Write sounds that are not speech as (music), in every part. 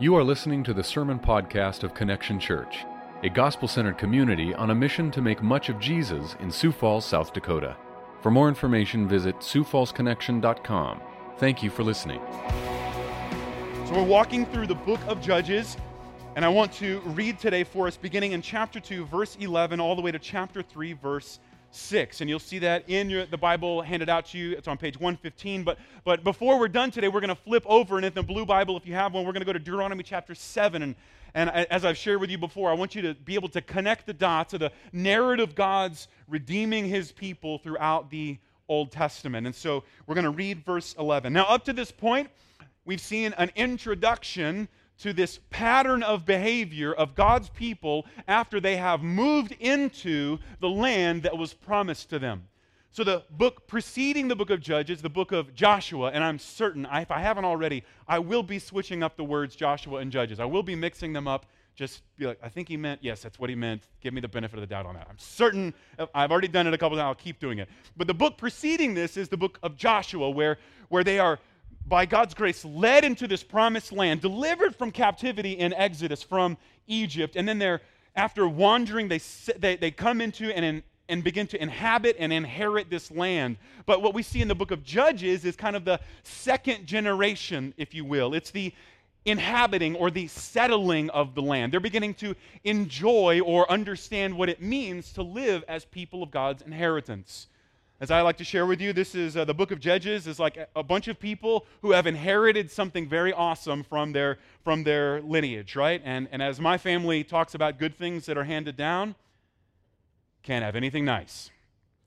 You are listening to the Sermon Podcast of Connection Church, a gospel centered community on a mission to make much of Jesus in Sioux Falls, South Dakota. For more information, visit SiouxFallsConnection.com. Thank you for listening. So, we're walking through the book of Judges, and I want to read today for us, beginning in chapter 2, verse 11, all the way to chapter 3, verse 6. And you'll see that in your, the Bible handed out to you. It's on page 115. But, but before we're done today, we're going to flip over, and in the blue Bible, if you have one, we're going to go to Deuteronomy chapter 7. And, and as I've shared with you before, I want you to be able to connect the dots of the narrative God's redeeming his people throughout the Old Testament. And so we're going to read verse 11. Now, up to this point, we've seen an introduction to this pattern of behavior of God's people after they have moved into the land that was promised to them. So, the book preceding the book of Judges, the book of Joshua, and I'm certain, if I haven't already, I will be switching up the words Joshua and Judges. I will be mixing them up. Just be like, I think he meant, yes, that's what he meant. Give me the benefit of the doubt on that. I'm certain, I've already done it a couple times, I'll keep doing it. But the book preceding this is the book of Joshua, where, where they are by God's grace, led into this promised land, delivered from captivity in Exodus from Egypt. And then they're, after wandering, they, they, they come into and, and begin to inhabit and inherit this land. But what we see in the book of Judges is kind of the second generation, if you will. It's the inhabiting or the settling of the land. They're beginning to enjoy or understand what it means to live as people of God's inheritance. As I like to share with you, this is uh, the book of Judges is like a, bunch of people who have inherited something very awesome from their from their lineage, right? And and as my family talks about good things that are handed down, can't have anything nice.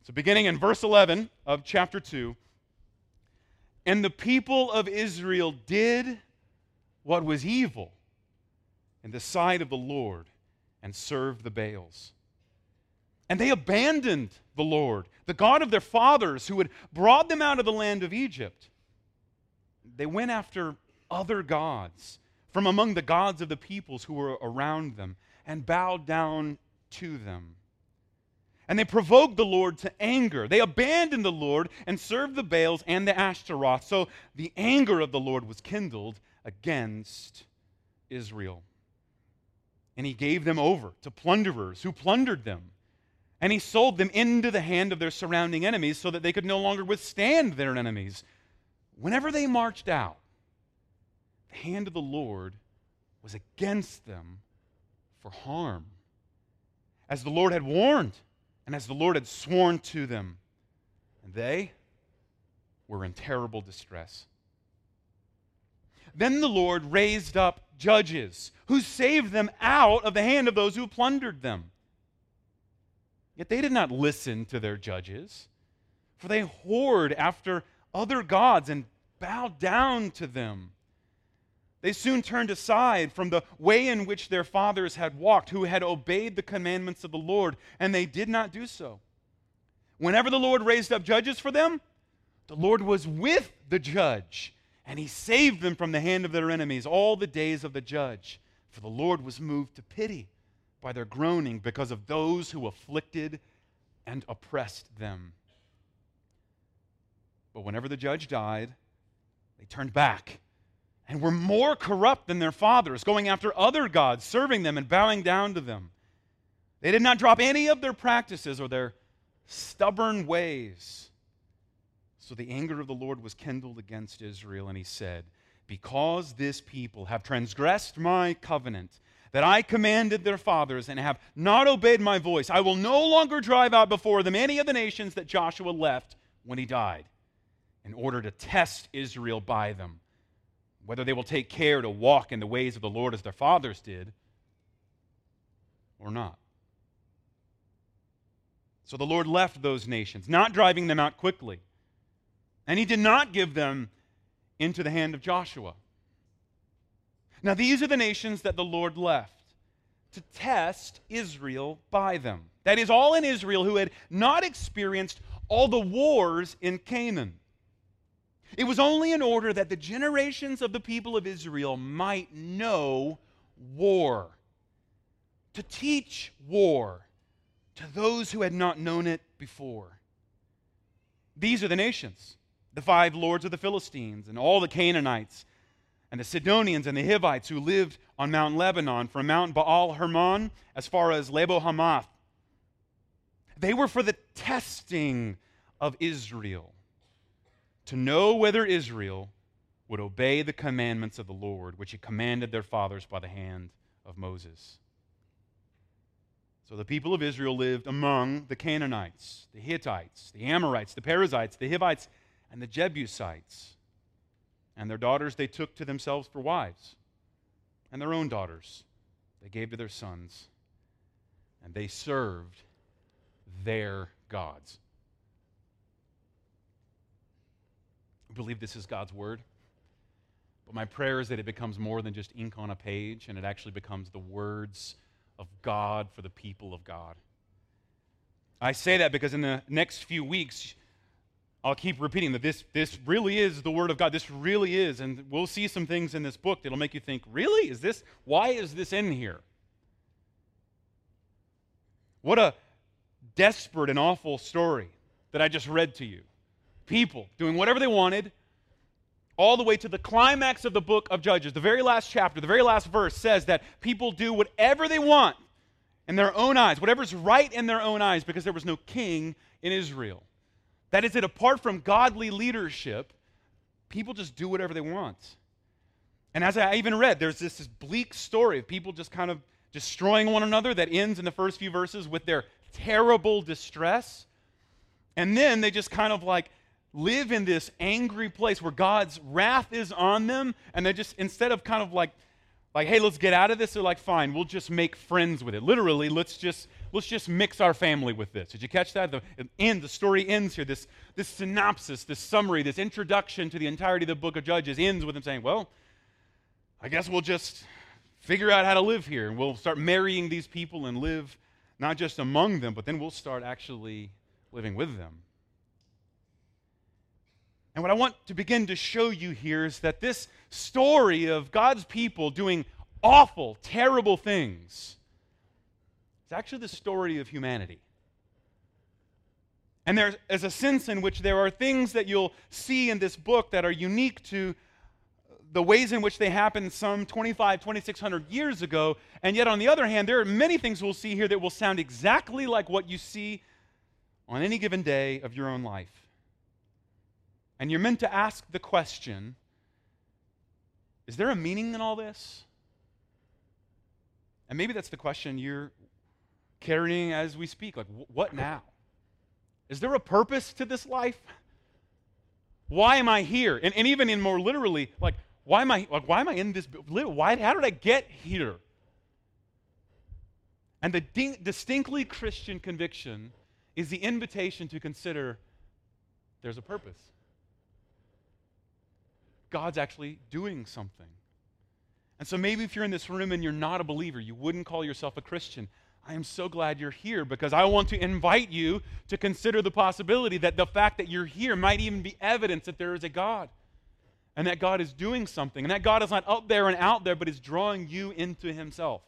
So beginning in verse 11 of chapter 2, and the people of Israel did what was evil in the sight of the Lord and served the Baals. And they abandoned the Lord, the God of their fathers who had brought them out of the land of Egypt. They went after other gods from among the gods of the peoples who were around them and bowed down to them. And they provoked the Lord to anger. They abandoned the Lord and served the Baals and the Ashtaroth. So the anger of the Lord was kindled against Israel. And he gave them over to plunderers who plundered them and he sold them into the hand of their surrounding enemies so that they could no longer withstand their enemies. Whenever they marched out, the hand of the Lord was against them for harm. As the Lord had warned, and as the Lord had sworn to them, and they were in terrible distress. Then the Lord raised up judges who saved them out of the hand of those who plundered them. Yet they did not listen to their judges, for they whored after other gods and bowed down to them. They soon turned aside from the way in which their fathers had walked, who had obeyed the commandments of the Lord, and they did not do so. Whenever the Lord raised up judges for them, the Lord was with the judge, and he saved them from the hand of their enemies all the days of the judge, for the Lord was moved to pity by their groaning because of those who afflicted and oppressed them. But whenever the judge died, they turned back and were more corrupt than their fathers, going after other gods, serving them and bowing down to them. They did not drop any of their practices or their stubborn ways. So the anger of the Lord was kindled against Israel, and he said, Because this people have transgressed my covenant that I commanded their fathers and have not obeyed my voice. I will no longer drive out before them any of the nations that Joshua left when he died, in order to test Israel by them, whether they will take care to walk in the ways of the Lord as their fathers did or not. So the Lord left those nations, not driving them out quickly. And he did not give them into the hand of Joshua. Now, these are the nations that the Lord left to test Israel by them. That is, all in Israel who had not experienced all the wars in Canaan. It was only in order that the generations of the people of Israel might know war, to teach war to those who had not known it before. These are the nations the five lords of the Philistines, and all the Canaanites and the Sidonians and the Hivites who lived on Mount Lebanon, from Mount Baal Hermon as far as Lebo Hamath. They were for the testing of Israel, to know whether Israel would obey the commandments of the Lord, which he commanded their fathers by the hand of Moses. So the people of Israel lived among the Canaanites, the Hittites, the Amorites, the Perizzites, the Hivites, and the Jebusites. And their daughters they took to themselves for wives, and their own daughters they gave to their sons, and they served their gods. I believe this is God's word. But my prayer is that it becomes more than just ink on a page and it actually becomes the words of God for the people of God. I say that because in the next few weeks, I'll keep repeating that this, this really is the Word of God. This really is. And we'll see some things in this book that'll make you think, really? Is this, why is this in here? What a desperate and awful story that I just read to you. People doing whatever they wanted, all the way to the climax of the book of Judges. The very last chapter, the very last verse says that people do whatever they want in their own eyes, whatever's right in their own eyes, because there was no king in Israel. That is, that apart from godly leadership, people just do whatever they want. And as I even read, there's this, this bleak story of people just kind of destroying one another that ends in the first few verses with their terrible distress. And then they just kind of like live in this angry place where God's wrath is on them, and they just, instead of kind of like, like, hey, let's get out of this, they're like, fine, we'll just make friends with it. Literally, let's just let's just mix our family with this. Did you catch that? The end, the story ends here. This this synopsis, this summary, this introduction to the entirety of the book of Judges ends with them saying, Well, I guess we'll just figure out how to live here, and we'll start marrying these people and live not just among them, but then we'll start actually living with them. And what I want to begin to show you here is that this story of God's people doing awful, terrible things is actually the story of humanity. And there is a sense in which there are things that you'll see in this book that are unique to the ways in which they happened some 25, 2600 years ago. And yet, on the other hand, there are many things we'll see here that will sound exactly like what you see on any given day of your own life. And you're meant to ask the question is there a meaning in all this? And maybe that's the question you're carrying as we speak. Like, what now? Is there a purpose to this life? Why am I here? And, and even in more literally, like, why am I like, why am I in this? Why? How did I get here? And the di- distinctly Christian conviction is the invitation to consider there's a purpose. God's actually doing something. And so maybe if you're in this room and you're not a believer, you wouldn't call yourself a Christian. I am so glad you're here because I want to invite you to consider the possibility that the fact that you're here might even be evidence that there is a God and that God is doing something and that God is not up there and out there but is drawing you into Himself.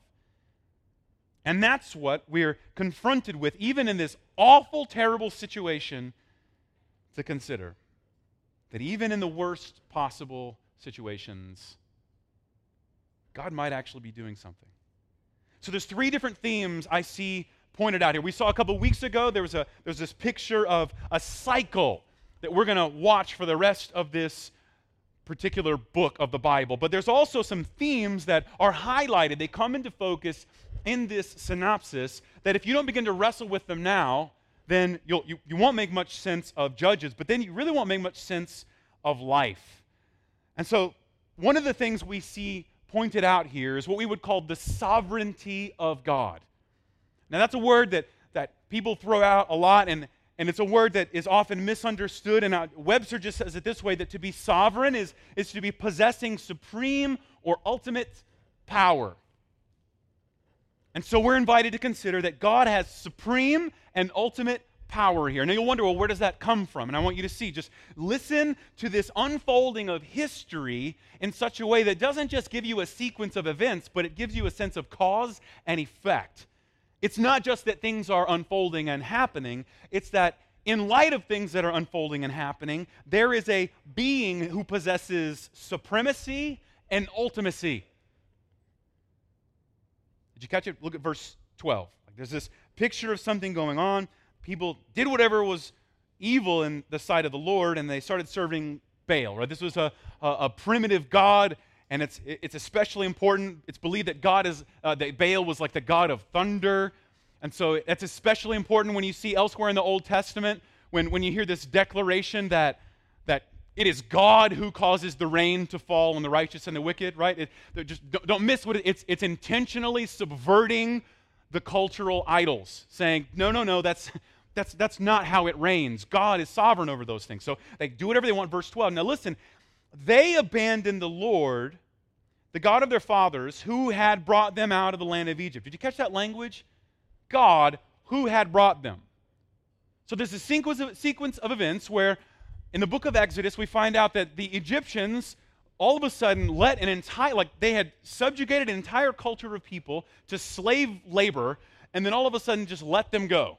And that's what we're confronted with, even in this awful, terrible situation, to consider that even in the worst possible situations, God might actually be doing something. So there's three different themes I see pointed out here. We saw a couple weeks ago there was a there's this picture of a cycle that we're going to watch for the rest of this particular book of the Bible. But there's also some themes that are highlighted. They come into focus in this synopsis that if you don't begin to wrestle with them now, then you'll, you, you won't make much sense of Judges, but then you really won't make much sense of life. And so, one of the things we see pointed out here is what we would call the sovereignty of God. Now, that's a word that, that people throw out a lot, and, and it's a word that is often misunderstood. And uh, Webster just says it this way that to be sovereign is, is to be possessing supreme or ultimate power. And so we're invited to consider that God has supreme and ultimate power here. Now you'll wonder, well, where does that come from? And I want you to see, just listen to this unfolding of history in such a way that doesn't just give you a sequence of events, but it gives you a sense of cause and effect. It's not just that things are unfolding and happening, it's that in light of things that are unfolding and happening, there is a being who possesses supremacy and ultimacy. Did you catch it? Look at verse 12. Like there's this picture of something going on. People did whatever was evil in the sight of the Lord, and they started serving Baal. Right? This was a, a, a primitive god, and it's it's especially important. It's believed that God is uh, that Baal was like the god of thunder, and so that's especially important when you see elsewhere in the Old Testament when when you hear this declaration that that it is God who causes the rain to fall on the righteous and the wicked, right? It, just don't, don't miss what it, it's. It's intentionally subverting the cultural idols, saying, no, no, no, that's that's that's not how it rains. God is sovereign over those things. So they do whatever they want. Verse 12. Now listen, they abandoned the Lord, the God of their fathers, who had brought them out of the land of Egypt. Did you catch that language? God who had brought them. So there's a sequence of, sequence of events where in the book of Exodus, we find out that the Egyptians all of a sudden let an entire, like they had subjugated an entire culture of people to slave labor, and then all of a sudden just let them go.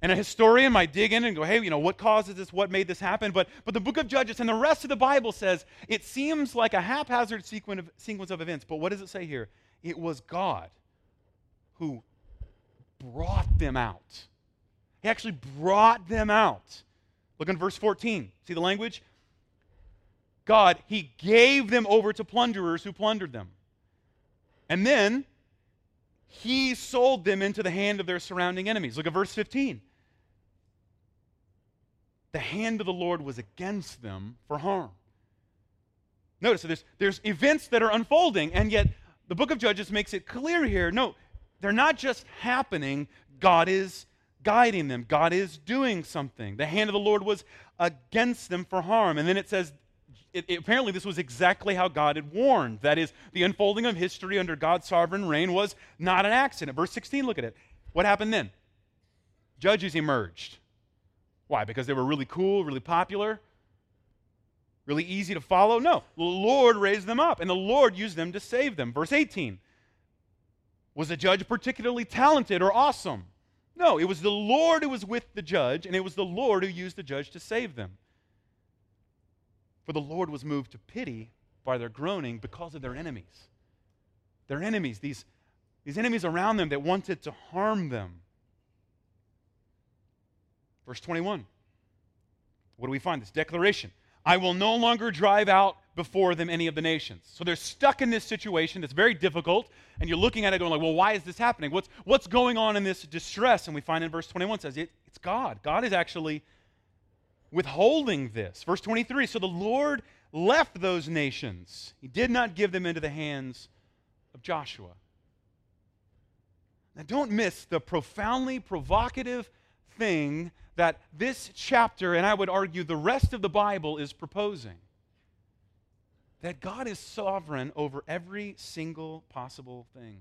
And a historian might dig in and go, hey, you know, what causes this? What made this happen? But, but the book of Judges and the rest of the Bible says it seems like a haphazard sequence of, sequence of events. But what does it say here? It was God who brought them out. He actually brought them out. Look in verse 14. See the language? God, He gave them over to plunderers who plundered them. And then He sold them into the hand of their surrounding enemies. Look at verse 15. The hand of the Lord was against them for harm. Notice there's, there's events that are unfolding, and yet the book of Judges makes it clear here no, they're not just happening, God is guiding them. God is doing something. The hand of the Lord was against them for harm. And then it says, it, it, apparently, this was exactly how God had warned. That is, the unfolding of history under God's sovereign reign was not an accident. Verse 16, look at it. What happened then? Judges emerged. Why? Because they were really cool, really popular, really easy to follow? No. The Lord raised them up, and the Lord used them to save them. Verse 18. Was the judge particularly talented or awesome? No, it was the Lord who was with the judge, and it was the Lord who used the judge to save them. For the Lord was moved to pity by their groaning because of their enemies. Their enemies, these, these enemies around them that wanted to harm them. Verse 21. What do we find? This declaration I will no longer drive out before them any of the nations. So they're stuck in this situation that's very difficult, and you're looking at it going like, well, why is this happening? What's, what's going on in this distress? And we find in verse 21 says it, it's God. God is actually withholding this. Verse 23, so the Lord left those nations. He did not give them into the hands of Joshua. Now don't miss the profoundly provocative thing that this chapter, and I would argue the rest of the Bible, is proposing that God is sovereign over every single possible thing.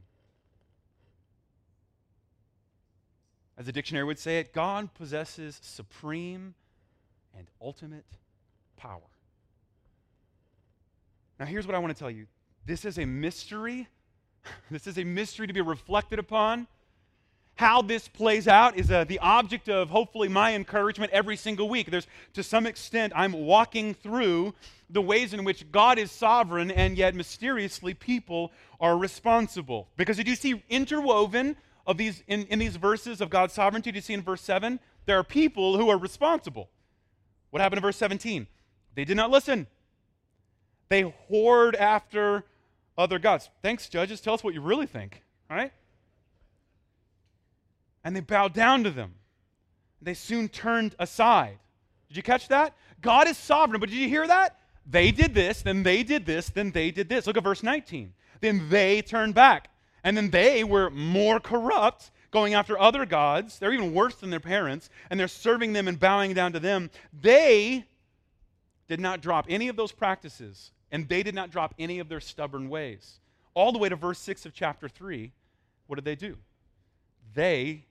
As the dictionary would say it, God possesses supreme and ultimate power. Now, here's what I want to tell you this is a mystery. (laughs) this is a mystery to be reflected upon. How this plays out is uh, the object of hopefully my encouragement every single week. There's, to some extent, I'm walking through the ways in which God is sovereign and yet mysteriously people are responsible. Because did you see interwoven of these in, in these verses of God's sovereignty? Do you see in verse 7? There are people who are responsible. What happened in verse 17? They did not listen. They whored after other gods. Thanks, judges. Tell us what you really think, right? And they bowed down to them. They soon turned aside. Did you catch that? God is sovereign, but did you hear that? They did this, then they did this, then they did this. Look at verse 19. Then they turned back. And then they were more corrupt, going after other gods. They're even worse than their parents, and they're serving them and bowing down to them. They did not drop any of those practices, and they did not drop any of their stubborn ways. All the way to verse 6 of chapter 3, what did they do? They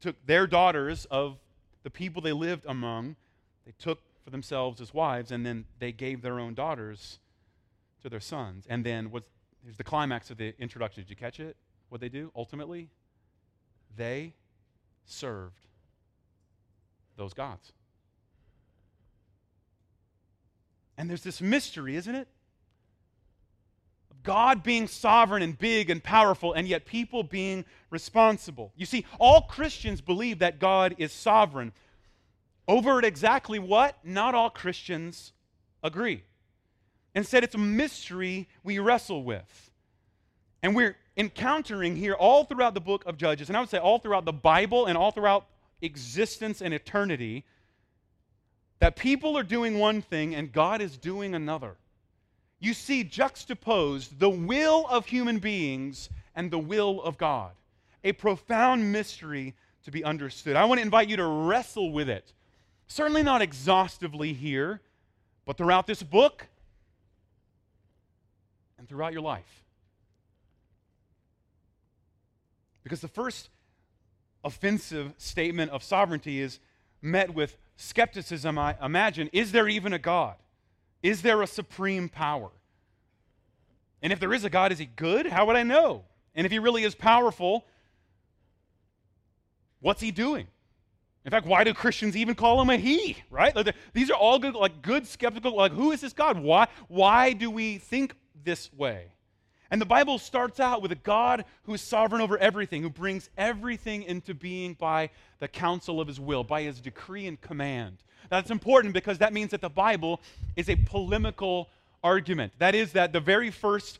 took their daughters of the people they lived among, they took for themselves as wives, and then they gave their own daughters to their sons. And then what's here's the climax of the introduction. Did you catch it? What they do ultimately? They served those gods. And there's this mystery, isn't it? God being sovereign and big and powerful, and yet people being responsible. You see, all Christians believe that God is sovereign. Over at exactly what? Not all Christians agree. Instead, it's a mystery we wrestle with. And we're encountering here all throughout the book of Judges, and I would say all throughout the Bible and all throughout existence and eternity, that people are doing one thing and God is doing another. You see juxtaposed the will of human beings and the will of God. A profound mystery to be understood. I want to invite you to wrestle with it. Certainly not exhaustively here, but throughout this book and throughout your life. Because the first offensive statement of sovereignty is met with skepticism, I imagine. Is there even a God? Is there a supreme power? And if there is a God, is he good? How would I know? And if he really is powerful, what's he doing? In fact, why do Christians even call him a he, right? These are all good, like good skeptical, like who is this God? Why, why do we think this way? And the Bible starts out with a God who is sovereign over everything, who brings everything into being by the counsel of his will, by his decree and command. That's important because that means that the Bible is a polemical argument. That is, that the very first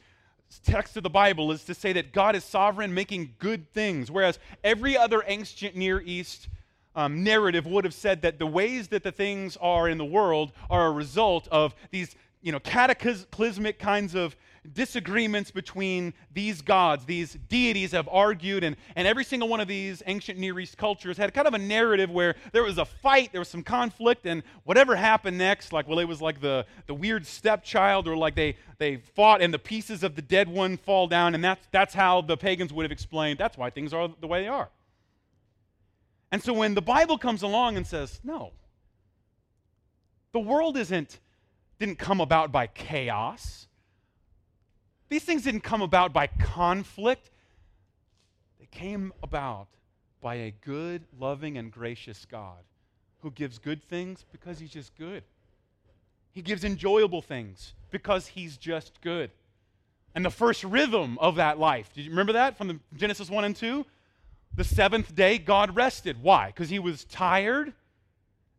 text of the Bible is to say that God is sovereign, making good things, whereas every other ancient Near East um, narrative would have said that the ways that the things are in the world are a result of these you know, cataclysmic kinds of disagreements between these gods. These deities have argued, and, and every single one of these ancient Near East cultures had kind of a narrative where there was a fight, there was some conflict, and whatever happened next, like, well, it was like the, the weird stepchild, or like they, they fought and the pieces of the dead one fall down, and that's, that's how the pagans would have explained that's why things are the way they are. And so when the Bible comes along and says, no, the world isn't, didn't come about by chaos. These things didn't come about by conflict, they came about by a good, loving, and gracious God who gives good things because he's just good. He gives enjoyable things because he's just good. And the first rhythm of that life, did you remember that from the Genesis 1 and 2? The seventh day, God rested. Why? Because he was tired.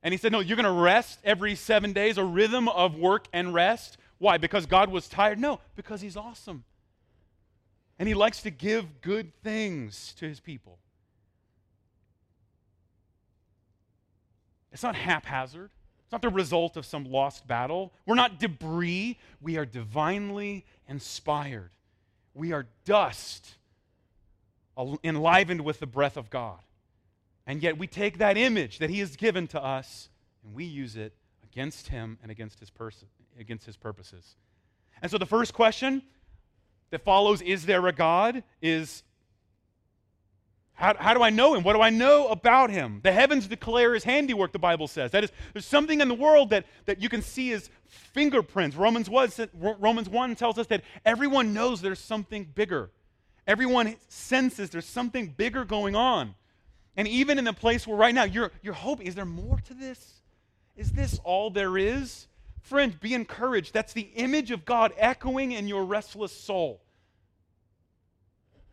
And he said, No, you're going to rest every seven days, a rhythm of work and rest. Why? Because God was tired? No, because He's awesome. And He likes to give good things to His people. It's not haphazard. It's not the result of some lost battle. We're not debris. We are divinely inspired. We are dust enlivened with the breath of God. And yet we take that image that He has given to us and we use it against Him and against His person against his purposes. And so the first question that follows, is there a God, is how, how, do I know him? What do I know about him? The heavens declare his handiwork, the Bible says. That is, there's something in the world that, that you can see as fingerprints. Romans 1, Romans 1 tells us that everyone knows there's something bigger. Everyone senses there's something bigger going on. And even in the place where right now you're, you're hoping, is there more to this? Is this all there is? Friend, be encouraged. That's the image of God echoing in your restless soul.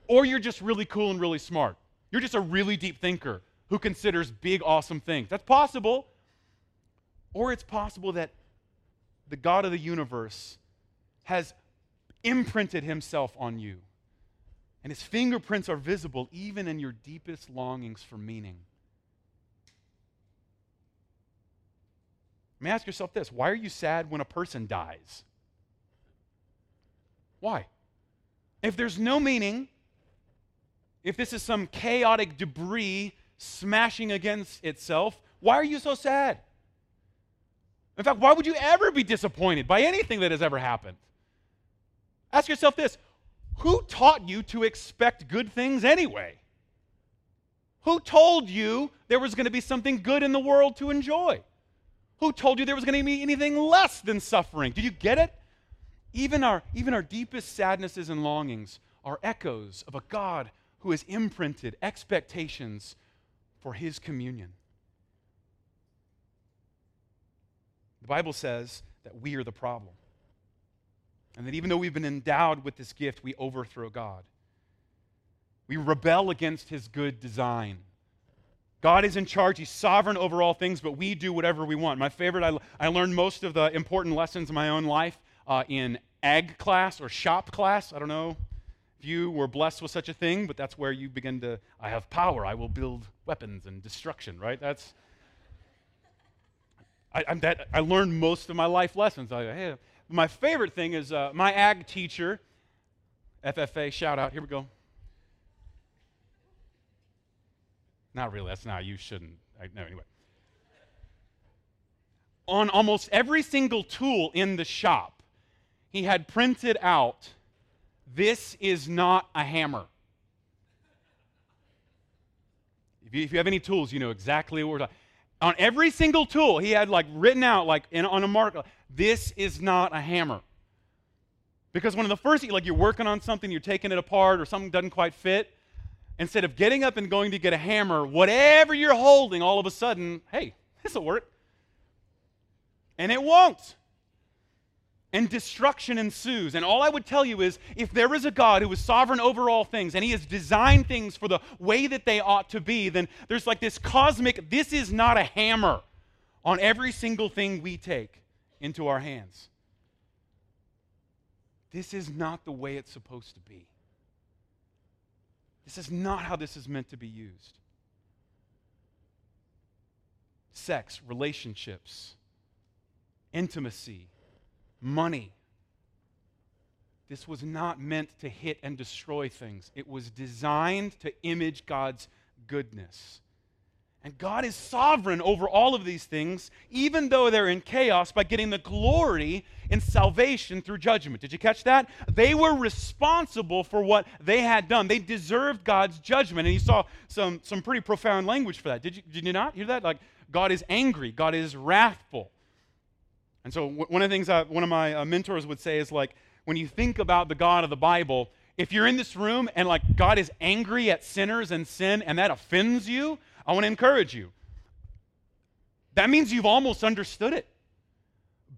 Or you're just really cool and really smart. You're just a really deep thinker who considers big, awesome things. That's possible. Or it's possible that the God of the universe has imprinted himself on you, and his fingerprints are visible even in your deepest longings for meaning. Let me ask yourself this why are you sad when a person dies? Why? If there's no meaning, if this is some chaotic debris smashing against itself, why are you so sad? In fact, why would you ever be disappointed by anything that has ever happened? Ask yourself this who taught you to expect good things anyway? Who told you there was going to be something good in the world to enjoy? Who told you there was going to be anything less than suffering? Did you get it? Even our, even our deepest sadnesses and longings are echoes of a God who has imprinted expectations for his communion. The Bible says that we are the problem. And that even though we've been endowed with this gift, we overthrow God. We rebel against his good design. God is in charge. He's sovereign over all things, but we do whatever we want. My favorite, I, I learned most of the important lessons in my own life uh, in ag class or shop class. I don't know if you were blessed with such a thing, but that's where you begin to, I have power. I will build weapons and destruction, right? That's, I, I'm that, I learned most of my life lessons. I, hey, my favorite thing is uh, my ag teacher, FFA, shout out, here we go. Not really. That's not. You shouldn't. I, no, anyway. On almost every single tool in the shop, he had printed out this is not a hammer. If you, if you have any tools, you know exactly what we're talking On every single tool, he had like written out, like in, on a marker, this is not a hammer. Because one of the first, like you're working on something, you're taking it apart, or something doesn't quite fit, instead of getting up and going to get a hammer, whatever you're holding, all of a sudden, hey, this will work. And it won't. And destruction ensues. And all I would tell you is if there is a God who is sovereign over all things and he has designed things for the way that they ought to be, then there's like this cosmic, this is not a hammer on every single thing we take into our hands. This is not the way it's supposed to be. This is not how this is meant to be used. Sex, relationships, intimacy, money. This was not meant to hit and destroy things. It was designed to image God's goodness. And God is sovereign over all of these things, even though they're in chaos, by getting the glory in salvation through judgment. Did you catch that? They were responsible for what they had done. They deserved God's judgment. And you saw some, some pretty profound language for that. Did you, did you not hear that? Like, God is angry, God is wrathful. And so, one of the things I, one of my uh, mentors would say is like, when you think about the God of the Bible, if you're in this room and like God is angry at sinners and sin and that offends you, I want to encourage you. That means you've almost understood it.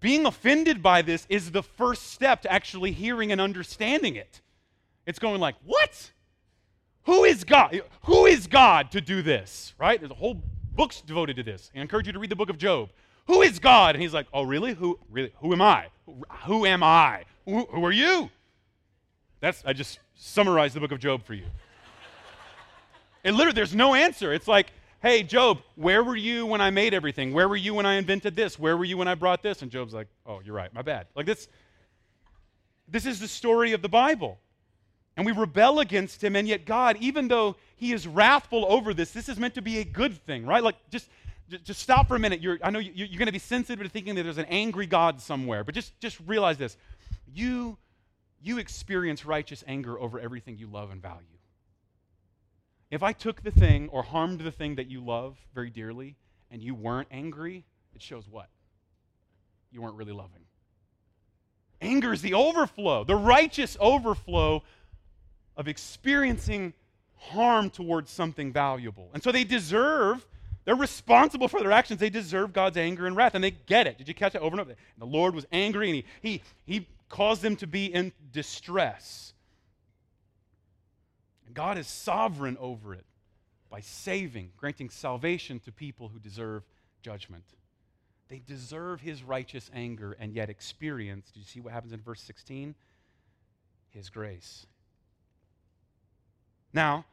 Being offended by this is the first step to actually hearing and understanding it. It's going like, "What? Who is God? Who is God to do this?" Right? There's a whole book's devoted to this. I encourage you to read the book of Job. Who is God? And he's like, "Oh, really? Who really who am I? Who am I? Who, who are you?" That's I just summarized the book of Job for you. And literally, there's no answer. It's like, hey, Job, where were you when I made everything? Where were you when I invented this? Where were you when I brought this? And Job's like, oh, you're right, my bad. Like this, this is the story of the Bible. And we rebel against him, and yet God, even though he is wrathful over this, this is meant to be a good thing, right? Like just just stop for a minute. You're, I know you're, you're going to be sensitive to thinking that there's an angry God somewhere, but just, just realize this. You, you experience righteous anger over everything you love and value. If I took the thing or harmed the thing that you love very dearly and you weren't angry, it shows what? You weren't really loving. Anger is the overflow, the righteous overflow of experiencing harm towards something valuable. And so they deserve, they're responsible for their actions. They deserve God's anger and wrath, and they get it. Did you catch that over and over? The Lord was angry, and he, he, he caused them to be in distress. God is sovereign over it by saving, granting salvation to people who deserve judgment. They deserve his righteous anger and yet experience, do you see what happens in verse 16? His grace. Now,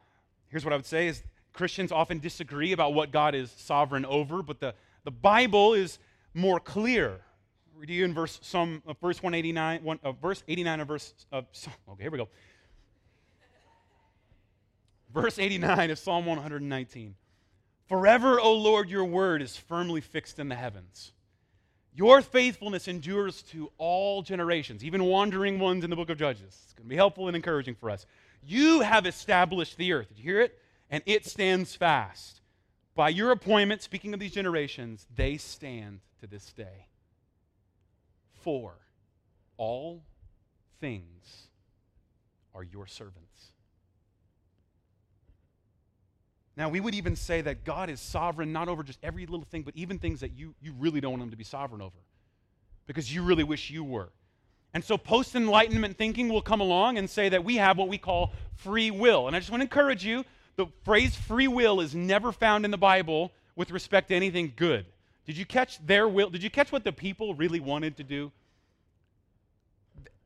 here's what I would say is Christians often disagree about what God is sovereign over, but the, the Bible is more clear. Read you in verse some uh, verse 189, one, uh, verse 89 of verse uh, (laughs) okay, here we go. Verse 89 of Psalm 119 Forever, O Lord, your word is firmly fixed in the heavens. Your faithfulness endures to all generations, even wandering ones in the book of Judges. It's going to be helpful and encouraging for us. You have established the earth. Did you hear it? And it stands fast. By your appointment, speaking of these generations, they stand to this day. For all things are your servants. Now, we would even say that God is sovereign not over just every little thing, but even things that you, you really don't want Him to be sovereign over. because you really wish you were. And so post enlightenment thinking will come along and say that we have what we call free will. And I just want to encourage you the phrase free will is never found in the Bible with respect to anything good. Did you catch their will? Did you catch what the people really wanted to do?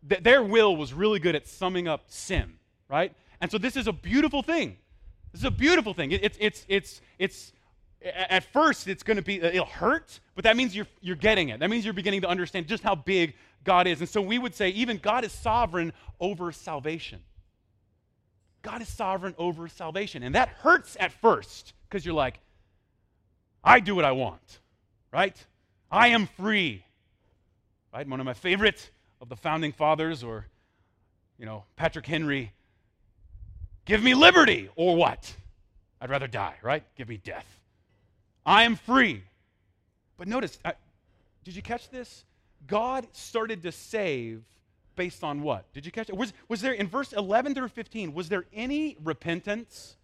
Th- their will was really good at summing up sin, right? And so this is a beautiful thing. This is a beautiful thing. It's, it's, it's, it's, at first it's going to be, it'll hurt, but that means you're, you're getting it. That means you're beginning to understand just how big God is. And so we would say even God is sovereign over salvation. God is sovereign over salvation. And that hurts at first because you're like, I do what I want, right? I am free, right? One of my favorite of the founding fathers, or, you know, Patrick Henry, give me liberty or what? I'd rather die, right? Give me death. I am free. But notice, I, did you catch this? God started to save based on what? Did you catch it? Was, was there, in verse 11 through 15, was there any repentance?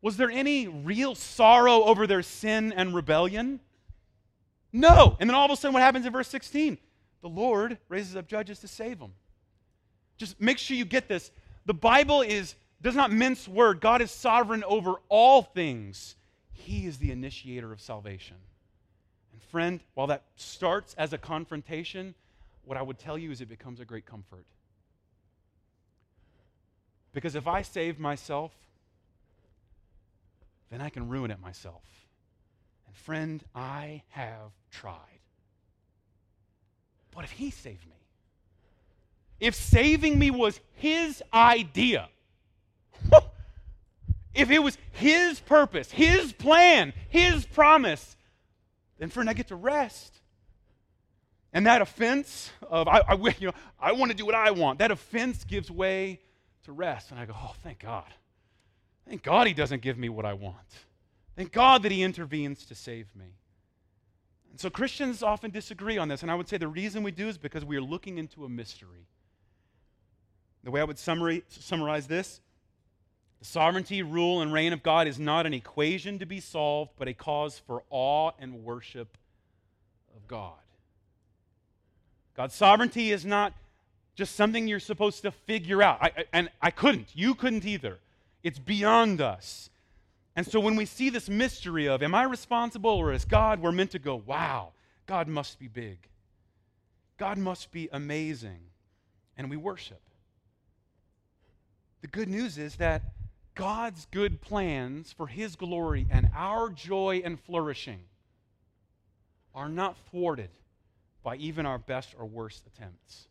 Was there any real sorrow over their sin and rebellion? No. And then all of a sudden, what happens in verse 16? The Lord raises up judges to save them. Just make sure you get this. The Bible is does not mince word. God is sovereign over all things. He is the initiator of salvation. And friend, while that starts as a confrontation, what I would tell you is it becomes a great comfort. Because if I save myself, then I can ruin it myself. And friend, I have tried. But if He saved me, if saving me was His idea, (laughs) if it was His purpose, His plan, His promise, then friend, I get to rest. And that offense of, I, I, you know, I want to do what I want, that offense gives way to rest. And I go, oh, thank God. Thank God he doesn't give me what I want. Thank God that he intervenes to save me. And so Christians often disagree on this. And I would say the reason we do is because we are looking into a mystery. The way I would summary, summarize this the sovereignty, rule, and reign of God is not an equation to be solved, but a cause for awe and worship of God. God's sovereignty is not just something you're supposed to figure out. I, and I couldn't. You couldn't either. It's beyond us. And so when we see this mystery of, am I responsible or is God, we're meant to go, wow, God must be big. God must be amazing. And we worship. The good news is that God's good plans for His glory and our joy and flourishing are not thwarted by even our best or worst attempts.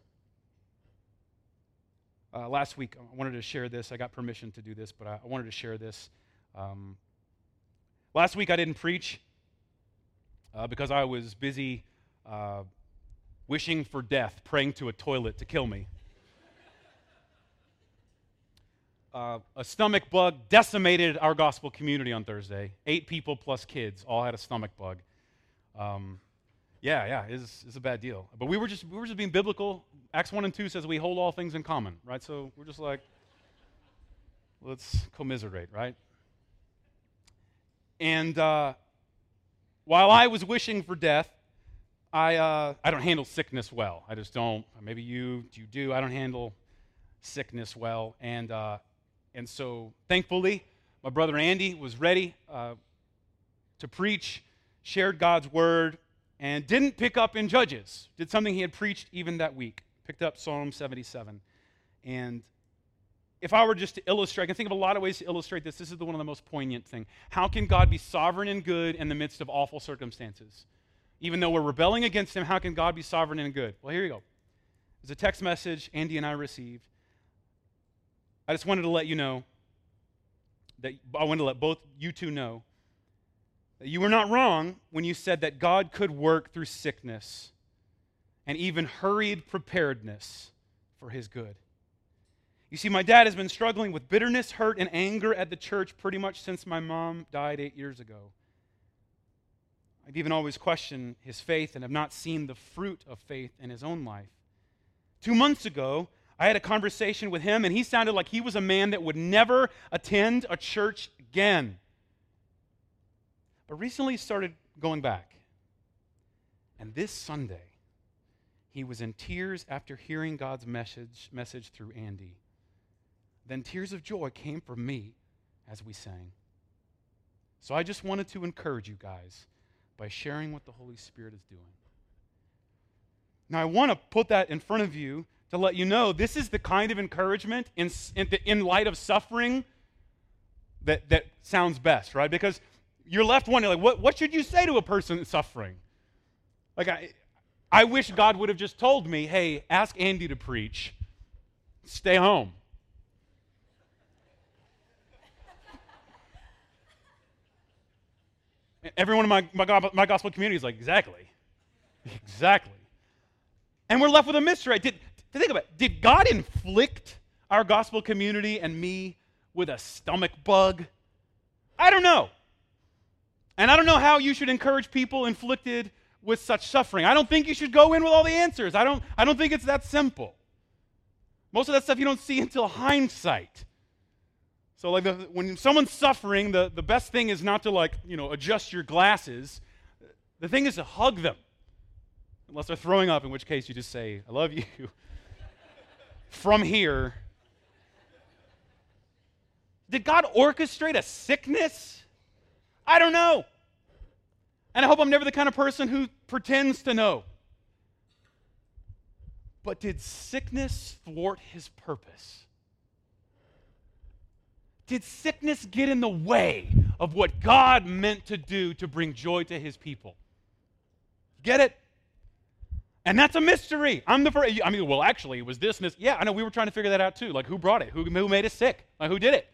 Uh, last week, I wanted to share this. I got permission to do this, but I, wanted to share this. Um, last week, I didn't preach uh, because I was busy uh, wishing for death, praying to a toilet to kill me. Uh, a stomach bug decimated our gospel community on Thursday. Eight people plus kids all had a stomach bug. Um, yeah, yeah, it's, it's a bad deal. But we were just we were just being biblical. Acts 1 and 2 says we hold all things in common, right? So we're just like, let's commiserate, right? And uh, while I was wishing for death, I, uh, I don't handle sickness well. I just don't. Maybe you, you do. I don't handle sickness well. And, uh, and so thankfully, my brother Andy was ready uh, to preach, shared God's word, and didn't pick up in Judges. Did something he had preached even that week. Picked up Psalm 77. And if I were just to illustrate, I can think of a lot of ways to illustrate this. This is the one of the most poignant thing. How can God be sovereign and good in the midst of awful circumstances? Even though we're rebelling against him, how can God be sovereign and good? Well, here you go. There's a text message Andy and I received. I just wanted to let you know that I wanted to let both you two know that you were not wrong when you said that God could work through sickness and even hurried preparedness for his good. You see, my dad has been struggling with bitterness, hurt, and anger at the church pretty much since my mom died eight years ago. I've even always questioned his faith and have not seen the fruit of faith in his own life. Two months ago, I had a conversation with him, and he sounded like he was a man that would never attend a church again. But recently started going back. And this Sunday, he was in tears after hearing God's message, message through Andy. Then tears of joy came from me as we sang. So I just wanted to encourage you guys by sharing what the Holy Spirit is doing. Now, I want to put that in front of you to let you know this is the kind of encouragement in, in, in light of suffering that, that sounds best, right? Because you're left wondering, like, what, what should you say to a person suffering? Like, I, I wish God would have just told me, hey, ask Andy to preach, stay home. Everyone in my, my, my gospel community is like, exactly. Exactly. And we're left with a mystery. Did, think about it, did God inflict our gospel community and me with a stomach bug? I don't know. And I don't know how you should encourage people inflicted with such suffering. I don't think you should go in with all the answers. I don't, I don't think it's that simple. Most of that stuff you don't see until hindsight. So, like, the, when someone's suffering, the, the best thing is not to, like, you know, adjust your glasses. The thing is to hug them. Unless they're throwing up, in which case you just say, I love you. (laughs) From here. Did God orchestrate a sickness? I don't know. And I hope I'm never the kind of person who pretends to know. But did sickness thwart his purpose? Did sickness get in the way of what God meant to do to bring joy to his people? Get it? And that's a mystery. I'm the first. I mean, well, actually, it was this and this. Yeah, I know. We were trying to figure that out too. Like, who brought it? Who, who made us sick? Like, who did it?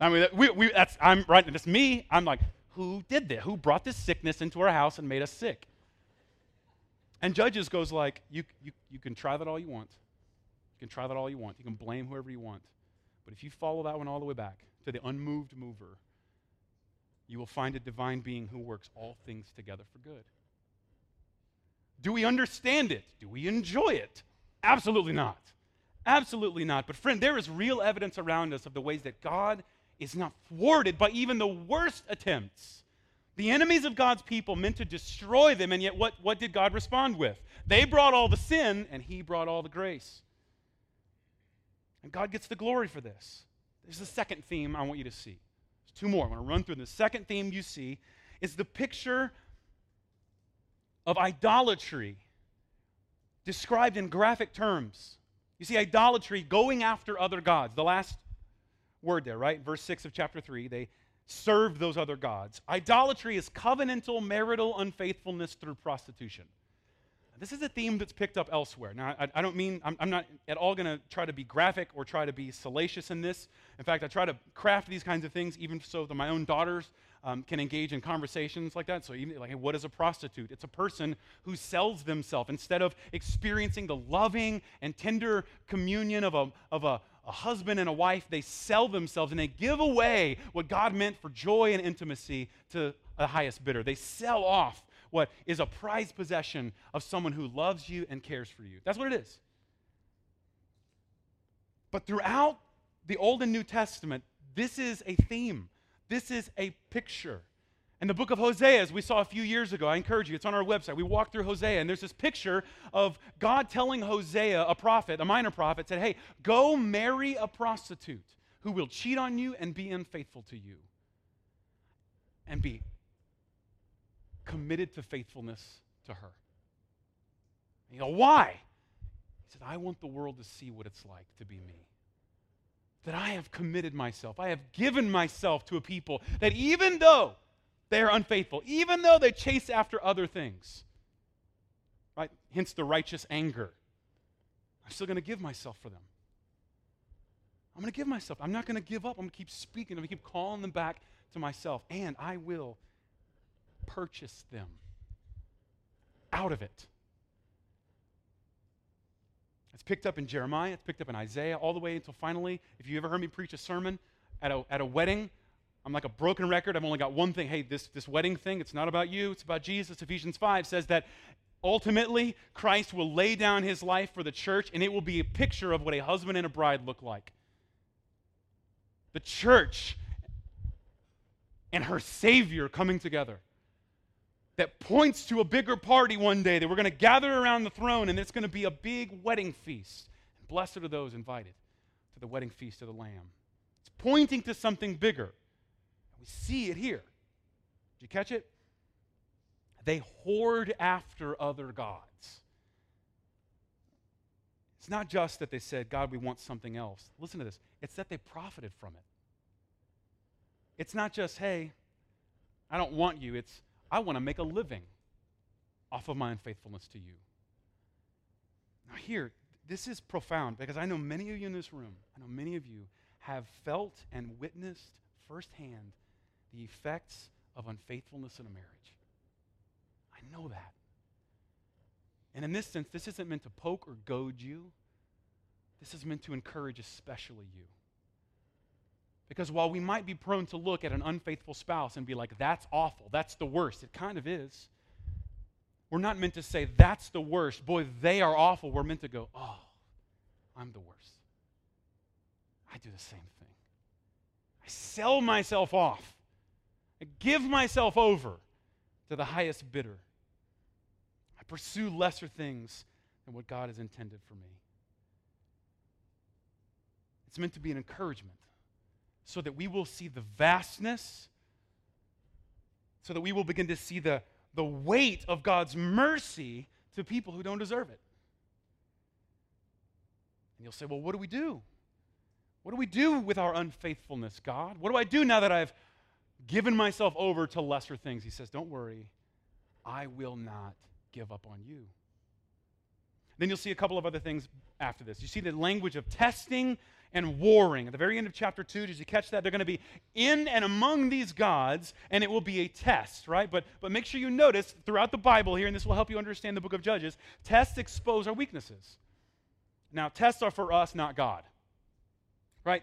I mean, we, we, that's, I'm right. That's me. I'm like, who did this? Who brought this sickness into our house and made us sick? And Judges goes like, you, you, you can try that all you want. You can try that all you want. You can blame whoever you want. But if you follow that one all the way back to the unmoved mover, you will find a divine being who works all things together for good. Do we understand it? Do we enjoy it? Absolutely not. Absolutely not. But, friend, there is real evidence around us of the ways that God is not thwarted by even the worst attempts. The enemies of God's people meant to destroy them, and yet what, what did God respond with? They brought all the sin, and He brought all the grace. And God gets the glory for this. There's the second theme I want you to see. There's two more. I want to run through. The second theme you see is the picture of idolatry described in graphic terms. You see, idolatry, going after other gods. The last word there, right? Verse 6 of chapter 3, they served those other gods. Idolatry is covenantal marital unfaithfulness through prostitution. This is a theme that's picked up elsewhere. Now, I, I don't mean, I'm, I'm, not at all going to try to be graphic or try to be salacious in this. In fact, I try to craft these kinds of things even so that my own daughters um, can engage in conversations like that. So, even like, what is a prostitute? It's a person who sells themselves instead of experiencing the loving and tender communion of a, of a, a husband and a wife. They sell themselves and they give away what God meant for joy and intimacy to the highest bidder. They sell off what is a prized possession of someone who loves you and cares for you. That's what it is. But throughout the Old and New Testament, this is a theme. This is a picture. In the book of Hosea, as we saw a few years ago, I encourage you, it's on our website. We walked through Hosea, and there's this picture of God telling Hosea, a prophet, a minor prophet, said, Hey, go marry a prostitute who will cheat on you and be unfaithful to you. And be committed to faithfulness to her. And you know, why? He said, I want the world to see what it's like to be me. That I have committed myself, I have given myself to a people that even though they are unfaithful, even though they chase after other things, right? Hence the righteous anger. I'm still going to give myself for them. I'm going to give myself. I'm not going to give up. I'm going to keep speaking. I'm going to keep calling them back to myself. And I will purchase them out of it. It's picked up in Jeremiah, it's picked up in Isaiah, all the way until finally, if you ever heard me preach a sermon at a, at a wedding, I'm like a broken record. I've only got one thing. Hey, this, this wedding thing, it's not about you, it's about Jesus. Ephesians 5 says that ultimately Christ will lay down his life for the church, and it will be a picture of what a husband and a bride look like. The church and her Savior coming together. That points to a bigger party one day that we're going to gather around the throne and it's going to be a big wedding feast. And blessed are those invited to the wedding feast of the Lamb. It's pointing to something bigger. We see it here. Did you catch it? They whored after other gods. It's not just that they said, God, we want something else. Listen to this. It's that they profited from it. It's not just, hey, I don't want you. It's, I want to make a living off of my unfaithfulness to you. Now, here, this is profound because I know many of you in this room, I know many of you have felt and witnessed firsthand the effects of unfaithfulness in a marriage. I know that. And in this sense, this isn't meant to poke or goad you. This is meant to encourage, especially you. Because while we might be prone to look at an unfaithful spouse and be like, that's awful, that's the worst, it kind of is. We're not meant to say, that's the worst. Boy, they are awful. We're meant to go, oh, I'm the worst. I do the same thing. I sell myself off, I give myself over to the highest bidder. I pursue lesser things than what God has intended for me. It's meant to be an encouragement so that we will see the vastness, so that we will begin to see the, the weight of God's mercy to people who don't deserve it. And you'll say, well, what do we do? What do we do with our unfaithfulness, God? What do I do now that I've given myself over to lesser things? He says, don't worry, I will not give up on you. Then you'll see a couple of other things after this. You see the language of testing and warring. At the very end of chapter 2, did you catch that? They're going to be in and among these gods, and it will be a test, right? But, but make sure you notice throughout the Bible here, and this will help you understand the book of Judges, tests expose our weaknesses. Now, tests are for us, not God, right?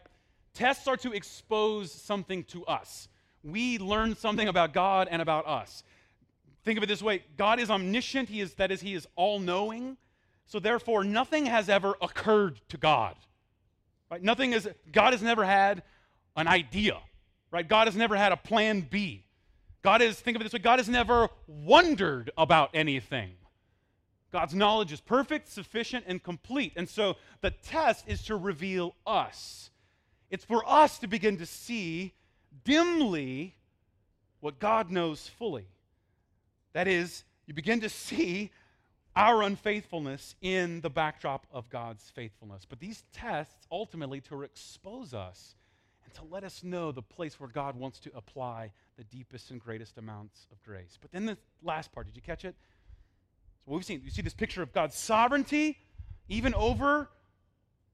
Tests are to expose something to us. We learn something about God and about us. Think of it this way God is omniscient, he is, that is, He is all knowing. So, therefore, nothing has ever occurred to God. Right? Nothing is, God has never had an idea, right? God has never had a plan B. God is, think of it this way, God has never wondered about anything. God's knowledge is perfect, sufficient, and complete. And so the test is to reveal us. It's for us to begin to see dimly what God knows fully. That is, you begin to see our unfaithfulness in the backdrop of God's faithfulness. But these tests ultimately to expose us and to let us know the place where God wants to apply the deepest and greatest amounts of grace. But then the last part, did you catch it? So what we've seen, you see this picture of God's sovereignty, even over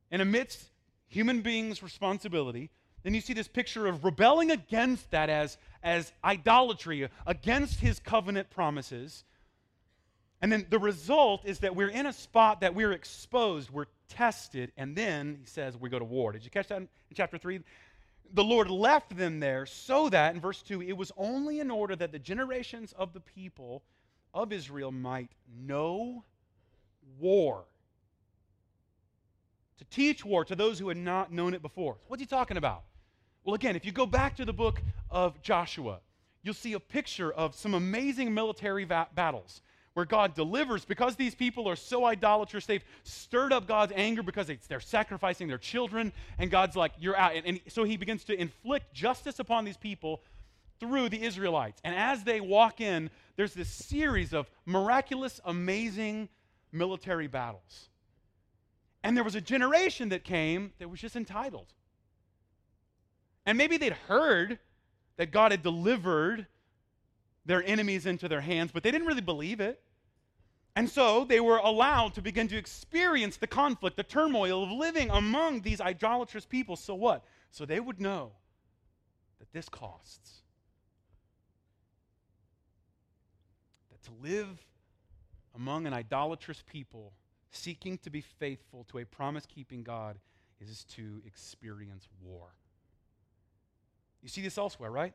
and amidst human beings' responsibility. Then you see this picture of rebelling against that as, as idolatry, against his covenant promises. And then the result is that we're in a spot that we're exposed, we're tested, and then he says we go to war. Did you catch that in chapter 3? The Lord left them there so that, in verse 2, it was only in order that the generations of the people of Israel might know war. To teach war to those who had not known it before. What's he talking about? Well, again, if you go back to the book of Joshua, you'll see a picture of some amazing military va- battles where God delivers because these people are so idolatrous. They've stirred up God's anger because they're sacrificing their children, and God's like, You're out. And, and, so he begins to inflict justice upon these people through the Israelites. And as they walk in, there's this series of miraculous, amazing military battles. And there was a generation that came that was just entitled. And maybe they'd heard that God had delivered their enemies into their hands, but they didn't really believe it. And so they were allowed to begin to experience the conflict, the turmoil of living among these idolatrous people. So what? So they would know that this costs. That to live among an idolatrous people seeking to be faithful to a promise keeping God is to experience war. You see this elsewhere, right?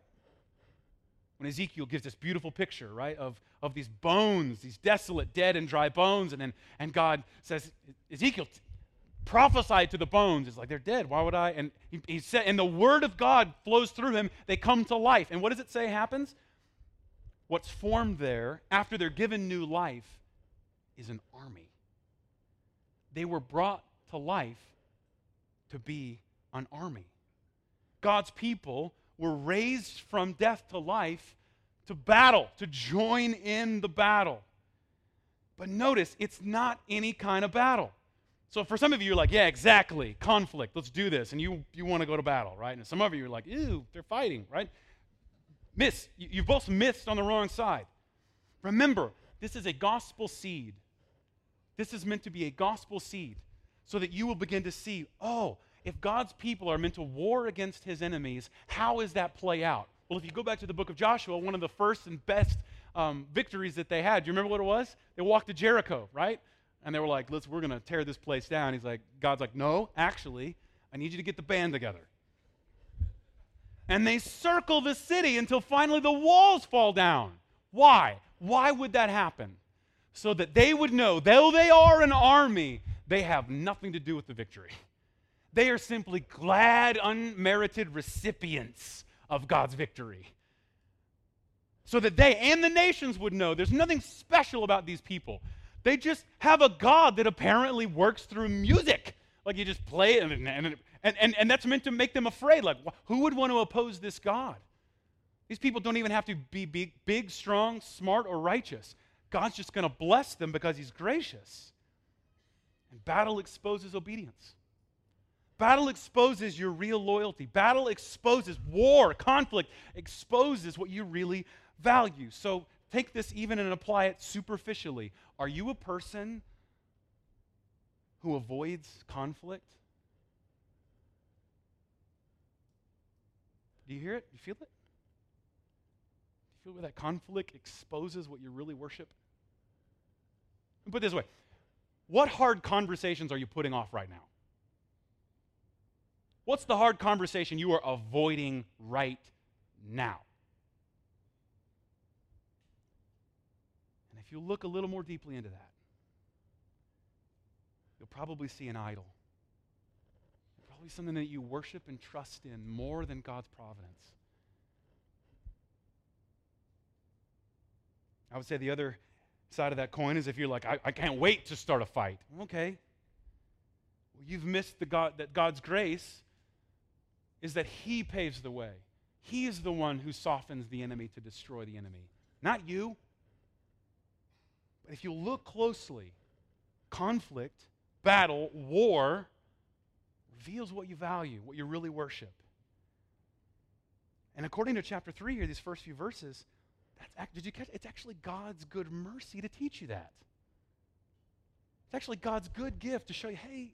When Ezekiel gives this beautiful picture, right, of, of these bones, these desolate, dead, and dry bones. And then and God says, Ezekiel, prophesy to the bones. It's like they're dead. Why would I? And he, he said, and the word of God flows through him. They come to life. And what does it say happens? what's formed there after they're given new life is an army. They were brought to life to be an army. God's people were raised from death to life to battle, to join in the battle. But notice, it's not any kind of battle. So for some of you, you're like, yeah, exactly, conflict, let's do this. And you, you want to go to battle, right? And some of you are like, ew, they're fighting, right? Miss, you, you've both missed on the wrong side. Remember, this is a gospel seed. This is meant to be a gospel seed so that you will begin to see, oh, if God's people are meant to war against his enemies, how does that play out? Well, if you go back to the book of Joshua, one of the first and best um, victories that they had, do you remember what it was? They walked to Jericho, right? And they were like, Let's, we're going to tear this place down. He's like, God's like, no, actually, I need you to get the band together. And they circle the city until finally the walls fall down. Why? Why would that happen? So that they would know, though they are an army, they have nothing to do with the victory. (laughs) They are simply glad, unmerited recipients of God's victory. So that they and the nations would know there's nothing special about these people. They just have a God that apparently works through music. Like you just play it, and, and, and, and, that's meant to make them afraid. Like, who would want to oppose this God? These people don't even have to be big, big strong, smart, or righteous. God's just going to bless them because He's gracious. And battle exposes obedience. Battle exposes your real loyalty. Battle exposes war, conflict exposes what you really value. So take this even and apply it superficially. Are you a person who avoids conflict? Do you hear it? Do you feel it? Do you feel where that conflict exposes what you really worship? Put this way what hard conversations are you putting off right now? What's the hard conversation you are avoiding right now? And if you look a little more deeply into that, you'll probably see an idol. Probably something that you worship and trust in more than God's providence. I would say the other side of that coin is if you're like, I, I can't wait to start a fight. Okay. Well, you've missed the God, that God's grace is that He paves the way. He is the one who softens the enemy to destroy the enemy, not you. But if you look closely, conflict, battle, war reveals what you value, what you really worship. And according to chapter 3 here, these first few verses, that's, did you catch? It's actually God's good mercy to teach you that. It's actually God's good gift to show you, hey,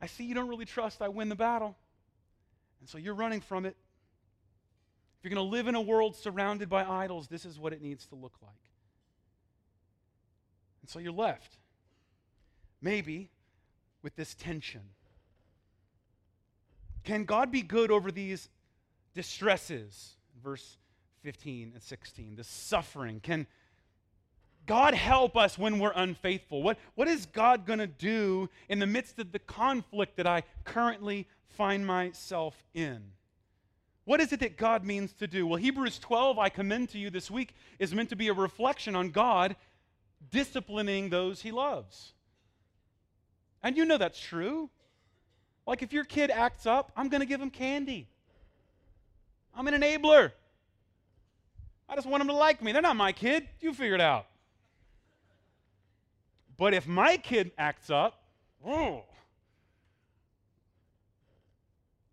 I see you don't really trust I win the battle. And so you're running from it. If you're going to live in a world surrounded by idols, this is what it needs to look like. And so you're left, maybe, with this tension. Can God be good over these distresses? Verse 15 and 16, the suffering. Can God help us when we're unfaithful? What, what is God going to do in the midst of the conflict that I currently find myself in? What is it that God means to do? Well, Hebrews 12, I commend to you this week, is meant to be a reflection on God disciplining those he loves. And you know that's true. Like if your kid acts up, I'm going to give him candy. I'm an enabler. I just want them to like me. They're not my kid. You figure it out. But if my kid acts up, oh,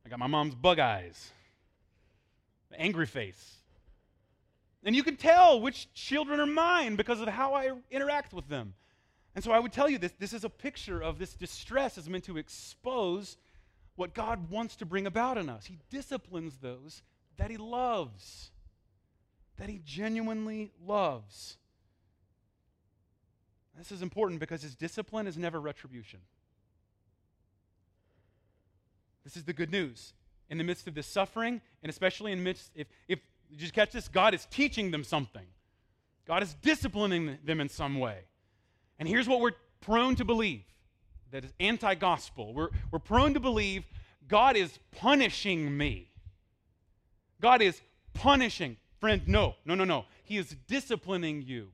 I got my mom's bug eyes, the angry face. And you can tell which children are mine because of how I interact with them. And so I would tell you this this is a picture of this distress is meant to expose what God wants to bring about in us. He disciplines those that He loves, that He genuinely loves. This is important because his discipline is never retribution. This is the good news. In the midst of this suffering, and especially in midst, if, if you just catch this, God is teaching them something. God is disciplining them in some way. And here's what we're prone to believe that is anti gospel. We're, we're prone to believe God is punishing me. God is punishing. Friend, no, no, no, no. He is disciplining you.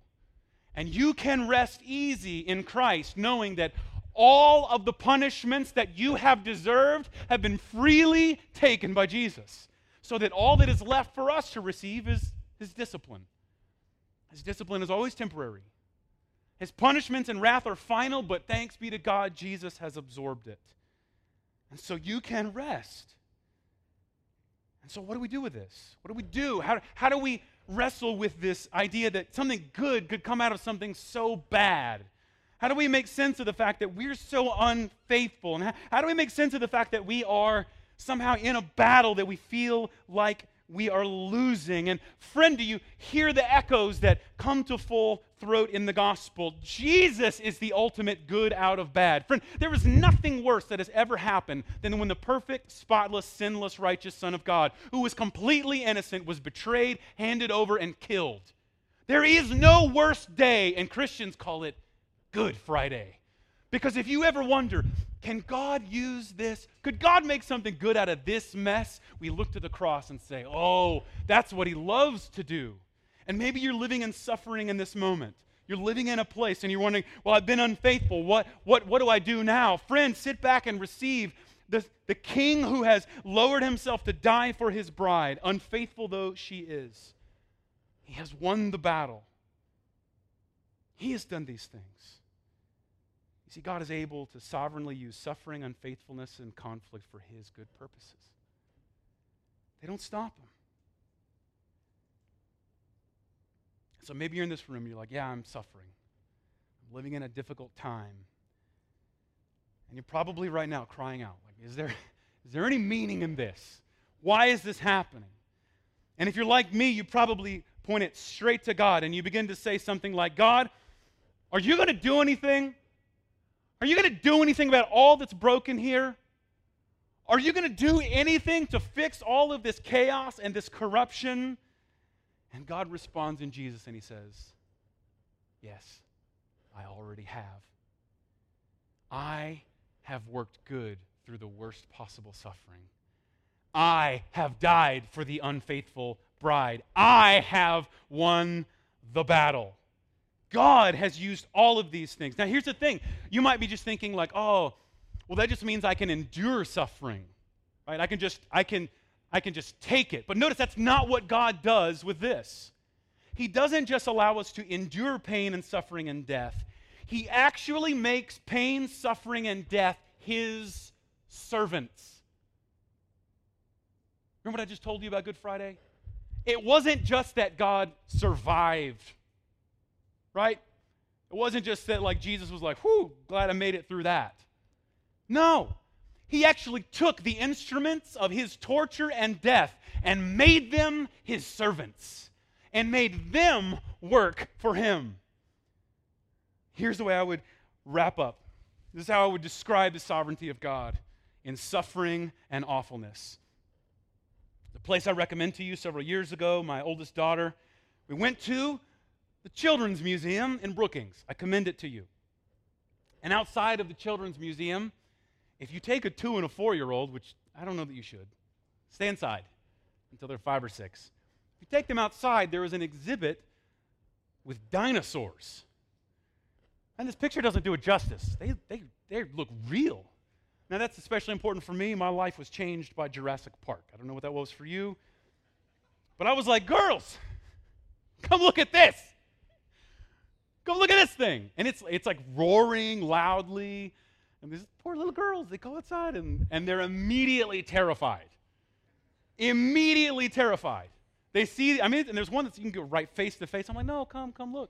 And you can rest easy in Christ, knowing that all of the punishments that you have deserved have been freely taken by Jesus. So that all that is left for us to receive is his discipline. His discipline is always temporary. His punishments and wrath are final, but thanks be to God, Jesus has absorbed it. And so you can rest. And so, what do we do with this? What do we do? How, how do we wrestle with this idea that something good could come out of something so bad? How do we make sense of the fact that we're so unfaithful? And how, how do we make sense of the fact that we are somehow in a battle that we feel like we are losing. And friend, do you hear the echoes that come to full throat in the gospel? Jesus is the ultimate good out of bad. Friend, there is nothing worse that has ever happened than when the perfect, spotless, sinless, righteous Son of God, who was completely innocent, was betrayed, handed over, and killed. There is no worse day, and Christians call it Good Friday. Because if you ever wonder, can God use this? Could God make something good out of this mess? We look to the cross and say, oh, that's what He loves to do. And maybe you're living in suffering in this moment. You're living in a place and you're wondering, well, I've been unfaithful. What, what, what do I do now? Friend, sit back and receive the, the king who has lowered himself to die for his bride, unfaithful though she is. He has won the battle. He has done these things. You see, God is able to sovereignly use suffering, unfaithfulness, and conflict for His good purposes. They don't stop Him. So maybe you're in this room, you're like, yeah, I'm suffering. I'm living in a difficult time. And you're probably right now crying out, like, is there, (laughs) is there any meaning in this? Why is this happening? And if you're like me, you probably point it straight to God and you begin to say something like, God, are you going to do anything? Are you going to do anything about all that's broken here? Are you going to do anything to fix all of this chaos and this corruption? And God responds in Jesus and he says, Yes, I already have. I have worked good through the worst possible suffering. I have died for the unfaithful bride. I have won the battle. God has used all of these things. Now, here's the thing you might be just thinking, like, oh, well, that just means I can endure suffering, right? I can just, I can, I can just take it. But notice that's not what God does with this. He doesn't just allow us to endure pain and suffering and death, He actually makes pain, suffering, and death His servants. Remember what I just told you about Good Friday? It wasn't just that God survived right? It wasn't just that, like, Jesus was like, whew, glad I made it through that. No. He actually took the instruments of his torture and death and made them his servants and made them work for him. Here's the way I would wrap up this is how I would describe the sovereignty of God in suffering and awfulness. The place I recommend to you several years ago, my oldest daughter, we went to the Children's Museum in Brookings. I commend it to you. And outside of the Children's Museum, if you take a two and a four year old, which I don't know that you should, stay inside until they're five or six. If you take them outside, there is an exhibit with dinosaurs. And this picture doesn't do it justice. They, they, they look real. Now, that's especially important for me. My life was changed by Jurassic Park. I don't know what that was for you. But I was like, girls, come look at this. Go look at this thing. And it's, it's like roaring loudly. And these poor little girls, they go outside and, and they're immediately terrified. Immediately terrified. They see, I mean, and there's one that you can go right face to face. I'm like, no, come, come look.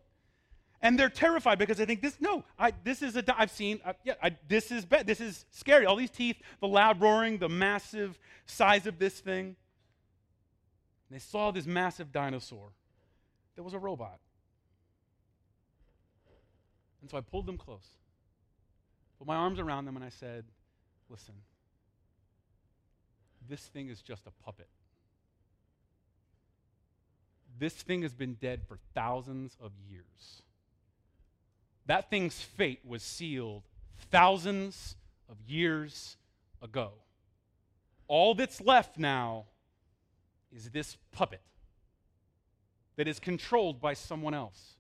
And they're terrified because they think this, no, I, this is a, I've seen, uh, yeah, I, this is bad. This is scary. All these teeth, the loud roaring, the massive size of this thing. And they saw this massive dinosaur that was a robot. And so I pulled them close, put my arms around them, and I said, Listen, this thing is just a puppet. This thing has been dead for thousands of years. That thing's fate was sealed thousands of years ago. All that's left now is this puppet. that is controlled by someone else.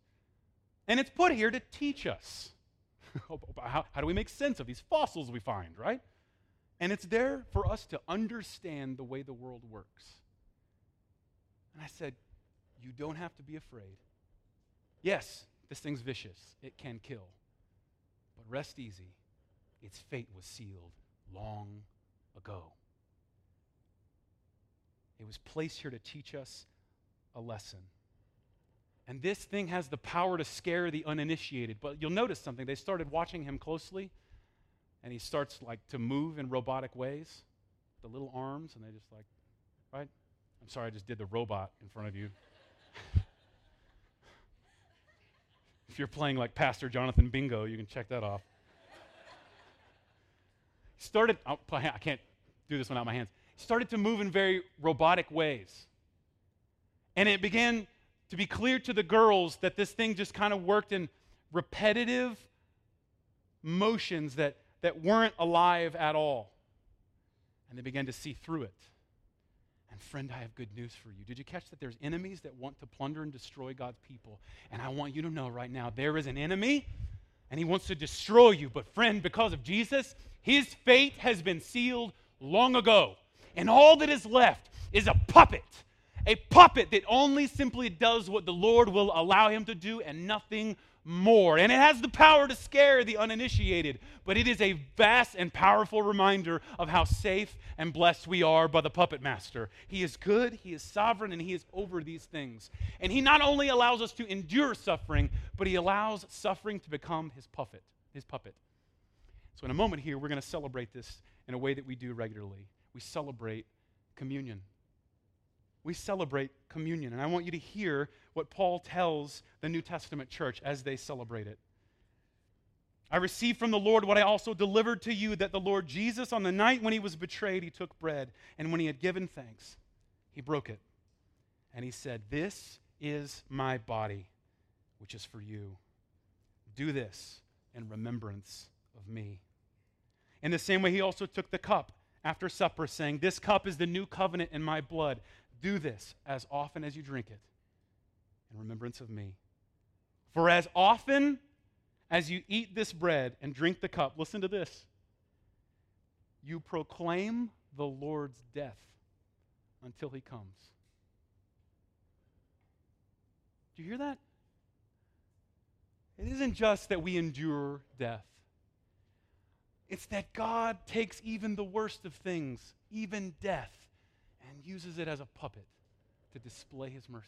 And it's put here to teach us. (laughs) how, how do we make sense of these fossils we find, right? And it's there for us to understand the way the world works. And I said, You don't have to be afraid. Yes, this thing's vicious, it can kill. But rest easy, its fate was sealed long ago. It was placed here to teach us a lesson. And this thing has the power to scare the uninitiated. But you'll notice something. They started watching him closely, and he starts like to move in robotic ways, the little arms, and they just like, right? I'm sorry, I just did the robot in front of you. (laughs) if you're playing like Pastor Jonathan Bingo, you can check that off. started, oh, I can't do this without my hands started to move in very robotic ways. And it began to be clear to the girls that this thing just kind of worked in repetitive motions that, that weren't alive at all. And they began to see through it. And friend, I have good news for you. Did you catch that there's enemies that want to plunder and destroy God's people? And I want you to know right now there is an enemy and he wants to destroy you. But friend, because of Jesus, his fate has been sealed long ago. And all that is left is a puppet. A puppet that only simply does what the Lord will allow him to do and nothing more. And it has the power to scare the uninitiated, but it is a vast and powerful reminder of how safe and blessed we are by the puppet master. He is good, he is sovereign, and he is over these things. And he not only allows us to endure suffering, but he allows suffering to become his puppet, his puppet. So in a moment here, we're going to celebrate this in a way that we do regularly we celebrate communion. We celebrate communion. And I want you to hear what Paul tells the New Testament church as they celebrate it. I received from the Lord what I also delivered to you that the Lord Jesus, on the night when he was betrayed, he took bread, and when he had given thanks, he broke it. And he said, This is my body, which is for you. Do this in remembrance of me. In the same way, he also took the cup after supper, saying, This cup is the new covenant in my blood. Do this as often as you drink it in remembrance of me. For as often as you eat this bread and drink the cup, listen to this, you proclaim the Lord's death until he comes. Do you hear that? It isn't just that we endure death. It's that God takes even the worst of things, even death, and uses it as a puppet to display his mercy.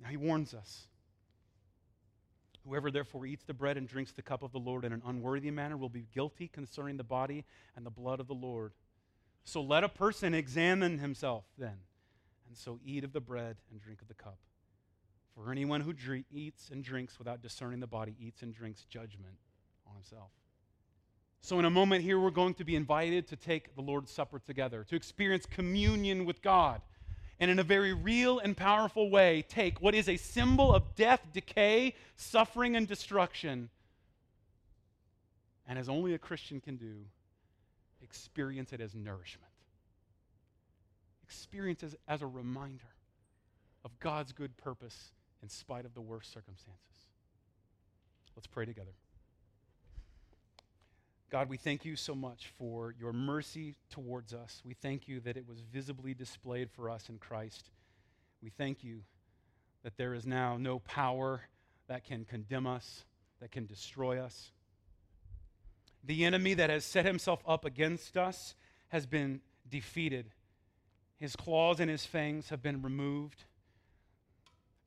Now he warns us. Whoever therefore eats the bread and drinks the cup of the Lord in an unworthy manner will be guilty concerning the body and the blood of the Lord. So let a person examine himself then, and so eat of the bread and drink of the cup. For anyone who eats and drinks without discerning the body eats and drinks judgment on himself. So, in a moment here, we're going to be invited to take the Lord's Supper together, to experience communion with God, and in a very real and powerful way, take what is a symbol of death, decay, suffering, and destruction, and as only a Christian can do, experience it as nourishment. Experience it as a reminder of God's good purpose in spite of the worst circumstances. Let's pray together. God, we thank you so much for your mercy towards us. We thank you that it was visibly displayed for us in Christ. We thank you that there is now no power that can condemn us, that can destroy us. The enemy that has set himself up against us has been defeated. His claws and his fangs have been removed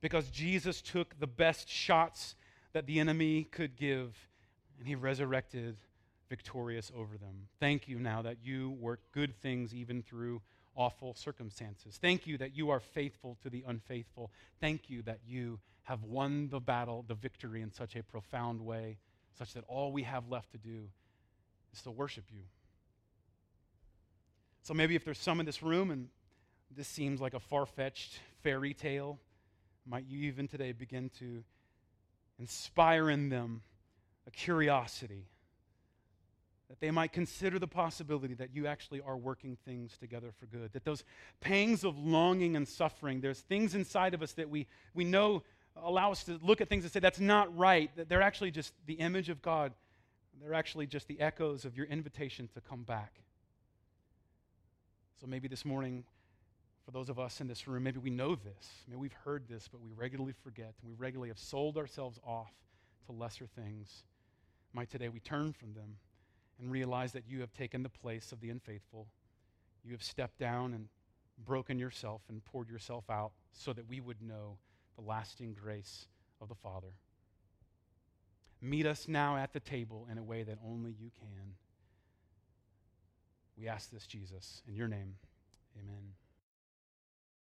because Jesus took the best shots that the enemy could give and he resurrected victorious over them. Thank you now that you work good things even through awful circumstances. Thank you that you are faithful to the unfaithful. Thank you that you have won the battle, the victory in such a profound way, such that all we have left to do is to worship you. So maybe if there's some in this room and this seems like a far fetched fairy tale, might you even today begin to inspire in them a curiosity that they might consider the possibility that you actually are working things together for good. That those pangs of longing and suffering, there's things inside of us that we, we know allow us to look at things and say, that's not right. That they're actually just the image of God. They're actually just the echoes of your invitation to come back. So maybe this morning, for those of us in this room, maybe we know this. Maybe we've heard this, but we regularly forget, and we regularly have sold ourselves off to lesser things. Might today we turn from them and realize that you have taken the place of the unfaithful. You have stepped down and broken yourself and poured yourself out so that we would know the lasting grace of the Father. Meet us now at the table in a way that only you can. We ask this, Jesus, in your name. Amen.